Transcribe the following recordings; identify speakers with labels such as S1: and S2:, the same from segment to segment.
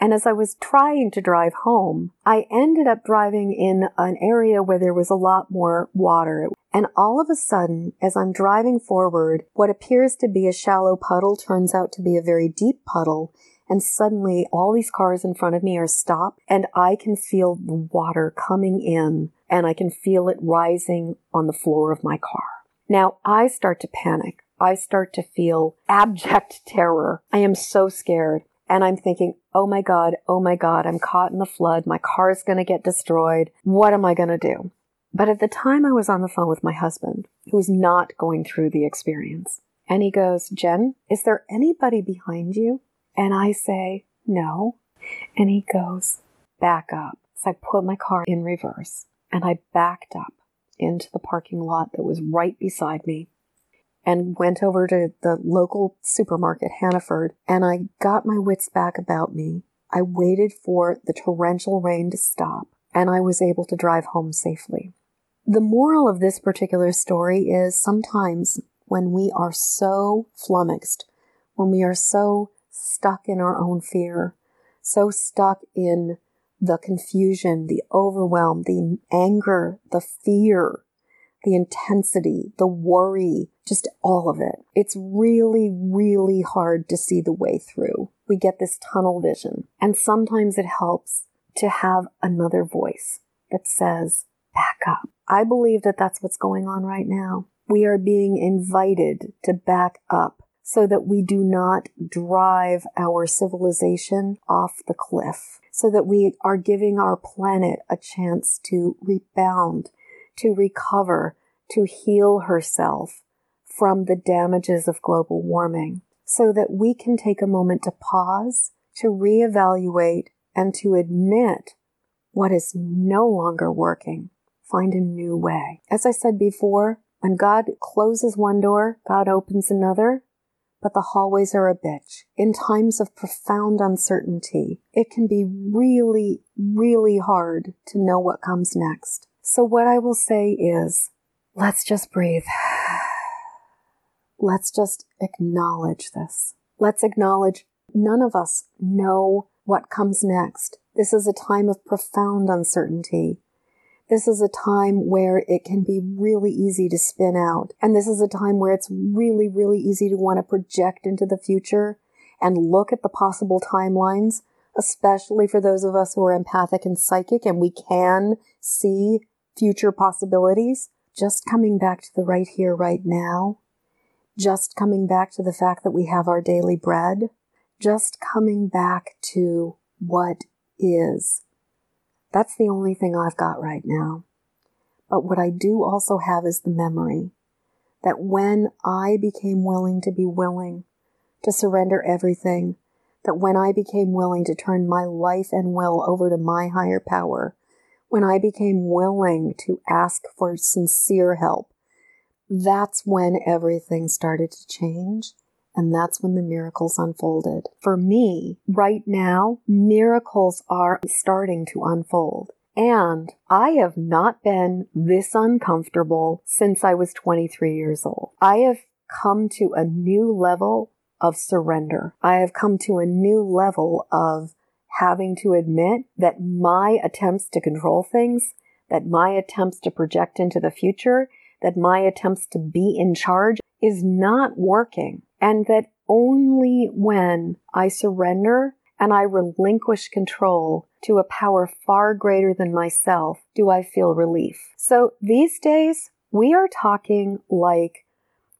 S1: And as I was trying to drive home, I ended up driving in an area where there was a lot more water. And all of a sudden, as I'm driving forward, what appears to be a shallow puddle turns out to be a very deep puddle. And suddenly all these cars in front of me are stopped and I can feel the water coming in and I can feel it rising on the floor of my car. Now I start to panic. I start to feel abject terror. I am so scared. And I'm thinking, oh my God, oh my God, I'm caught in the flood. My car is going to get destroyed. What am I going to do? But at the time I was on the phone with my husband, who was not going through the experience. And he goes, Jen, is there anybody behind you? And I say, no. And he goes, back up. So I put my car in reverse and I backed up into the parking lot that was right beside me and went over to the local supermarket, Hannaford, and I got my wits back about me. I waited for the torrential rain to stop, and I was able to drive home safely. The moral of this particular story is sometimes when we are so flummoxed, when we are so stuck in our own fear, so stuck in the confusion, the overwhelm, the anger, the fear, the intensity, the worry, just all of it. It's really, really hard to see the way through. We get this tunnel vision. And sometimes it helps to have another voice that says, back up. I believe that that's what's going on right now. We are being invited to back up so that we do not drive our civilization off the cliff, so that we are giving our planet a chance to rebound to recover, to heal herself from the damages of global warming so that we can take a moment to pause, to reevaluate, and to admit what is no longer working. Find a new way. As I said before, when God closes one door, God opens another, but the hallways are a bitch. In times of profound uncertainty, it can be really, really hard to know what comes next. So, what I will say is let's just breathe. Let's just acknowledge this. Let's acknowledge none of us know what comes next. This is a time of profound uncertainty. This is a time where it can be really easy to spin out. And this is a time where it's really, really easy to want to project into the future and look at the possible timelines, especially for those of us who are empathic and psychic and we can see future possibilities, just coming back to the right here, right now, just coming back to the fact that we have our daily bread, just coming back to what is. That's the only thing I've got right now. But what I do also have is the memory that when I became willing to be willing to surrender everything, that when I became willing to turn my life and will over to my higher power, when I became willing to ask for sincere help, that's when everything started to change. And that's when the miracles unfolded. For me, right now, miracles are starting to unfold. And I have not been this uncomfortable since I was 23 years old. I have come to a new level of surrender. I have come to a new level of having to admit that my attempts to control things, that my attempts to project into the future, that my attempts to be in charge is not working. And that only when I surrender and I relinquish control to a power far greater than myself do I feel relief. So these days, we are talking like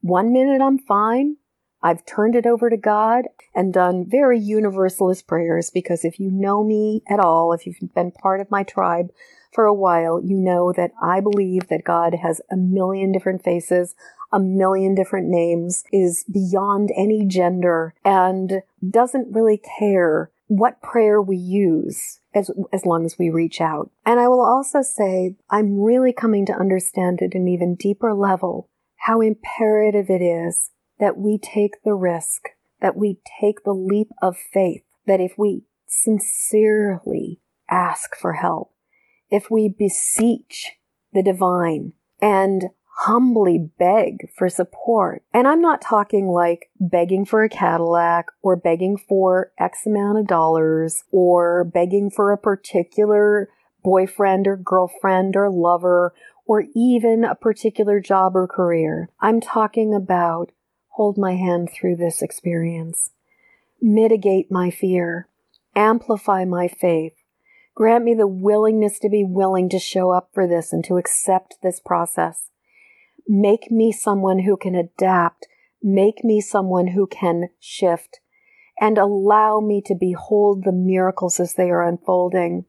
S1: one minute I'm fine, I've turned it over to God and done very universalist prayers because if you know me at all, if you've been part of my tribe for a while, you know that I believe that God has a million different faces, a million different names, is beyond any gender, and doesn't really care what prayer we use as, as long as we reach out. And I will also say, I'm really coming to understand at an even deeper level how imperative it is that we take the risk, that we take the leap of faith, that if we sincerely ask for help, if we beseech the divine and humbly beg for support. And I'm not talking like begging for a Cadillac or begging for X amount of dollars or begging for a particular boyfriend or girlfriend or lover or even a particular job or career. I'm talking about hold my hand through this experience, mitigate my fear, amplify my faith, grant me the willingness to be willing to show up for this and to accept this process. Make me someone who can adapt. Make me someone who can shift and allow me to behold the miracles as they are unfolding.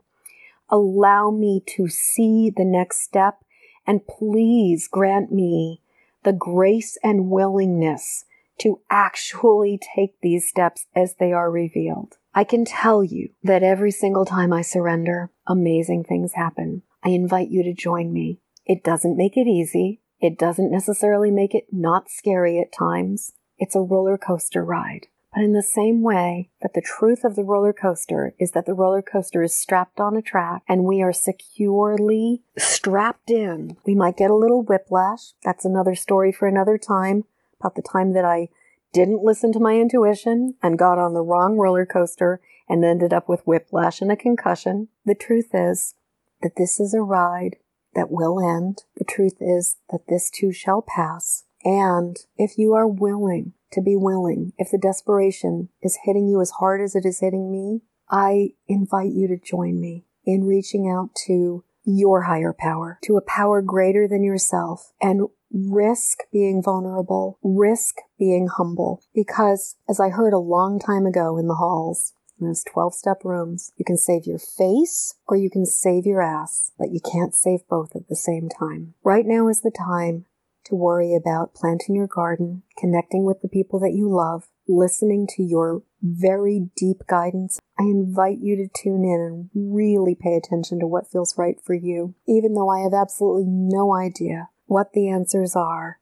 S1: Allow me to see the next step and please grant me the grace and willingness to actually take these steps as they are revealed. I can tell you that every single time I surrender, amazing things happen. I invite you to join me. It doesn't make it easy. It doesn't necessarily make it not scary at times. It's a roller coaster ride. But in the same way that the truth of the roller coaster is that the roller coaster is strapped on a track and we are securely strapped in, we might get a little whiplash. That's another story for another time about the time that I didn't listen to my intuition and got on the wrong roller coaster and ended up with whiplash and a concussion. The truth is that this is a ride that will end. The truth is that this too shall pass. And if you are willing to be willing, if the desperation is hitting you as hard as it is hitting me, I invite you to join me in reaching out to your higher power, to a power greater than yourself, and risk being vulnerable, risk being humble. Because as I heard a long time ago in the halls, in those 12 step rooms. You can save your face or you can save your ass, but you can't save both at the same time. Right now is the time to worry about planting your garden, connecting with the people that you love, listening to your very deep guidance. I invite you to tune in and really pay attention to what feels right for you, even though I have absolutely no idea what the answers are,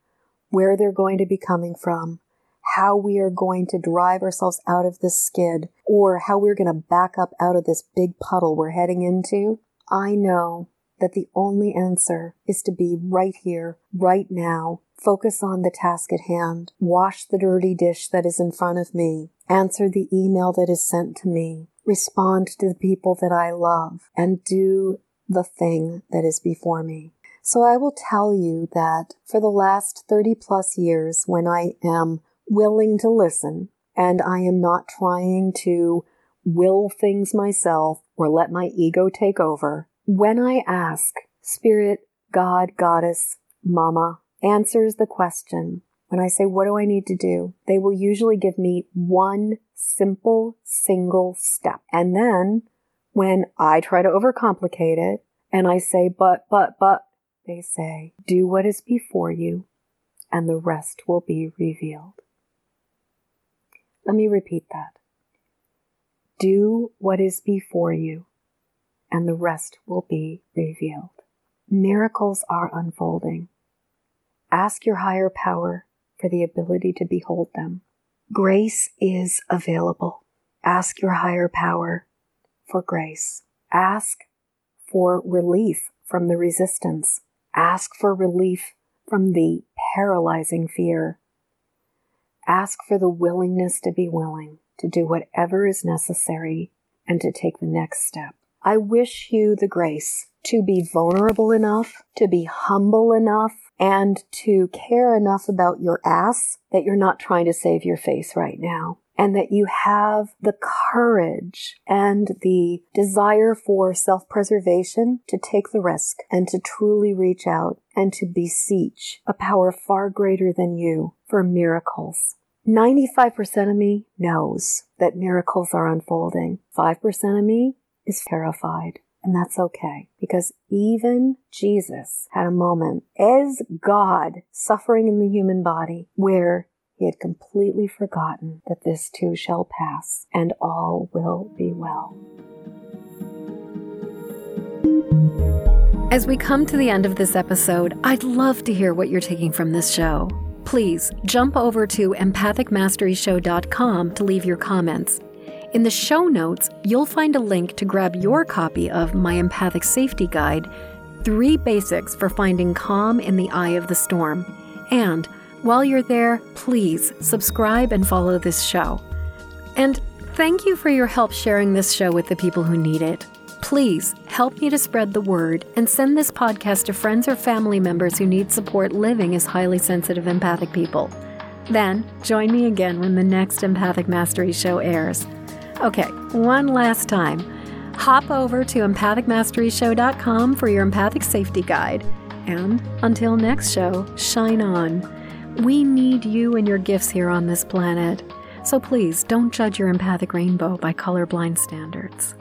S1: where they're going to be coming from how we are going to drive ourselves out of this skid or how we're going to back up out of this big puddle we're heading into, I know that the only answer is to be right here, right now, focus on the task at hand, wash the dirty dish that is in front of me, answer the email that is sent to me, respond to the people that I love, and do the thing that is before me. So I will tell you that for the last 30 plus years, when I am willing to listen and I am not trying to will things myself or let my ego take over. When I ask, Spirit, God, Goddess, Mama answers the question. When I say, What do I need to do? they will usually give me one simple, single step. And then when I try to overcomplicate it and I say, But, but, but, they say, Do what is before you, and the rest will be revealed. Let me repeat that. Do what is before you, and the rest will be revealed. Miracles are unfolding. Ask your higher power for the ability to behold them. Grace is available. Ask your higher power for grace. Ask for relief from the resistance. Ask for relief from the paralyzing fear Ask for the willingness to be willing to do whatever is necessary and to take the next step. I wish you the grace to be vulnerable enough, to be humble enough, and to care enough about your ass that you're not trying to save your face right now. And that you have the courage and the desire for self preservation to take the risk and to truly reach out and to beseech a power far greater than you for miracles. 95% of me knows that miracles are unfolding. 5% of me is terrified. And that's okay because even Jesus had a moment as God suffering in the human body where he had completely forgotten that this too shall pass, and all will be well.
S2: As we come to the end of this episode, I'd love to hear what you're taking from this show. Please jump over to empathicmasteryshow.com to leave your comments. In the show notes, you'll find a link to grab your copy of my Empathic Safety Guide Three Basics for Finding Calm in the Eye of the Storm. And while you're there, please subscribe and follow this show. And thank you for your help sharing this show with the people who need it. Please help me to spread the word and send this podcast to friends or family members who need support living as highly sensitive empathic people. Then join me again when the next Empathic Mastery show airs. Okay, one last time. Hop over to empathicmasteryshow.com for your empathic safety guide. And until next show, shine on. We need you and your gifts here on this planet. So please don't judge your empathic rainbow by colorblind standards.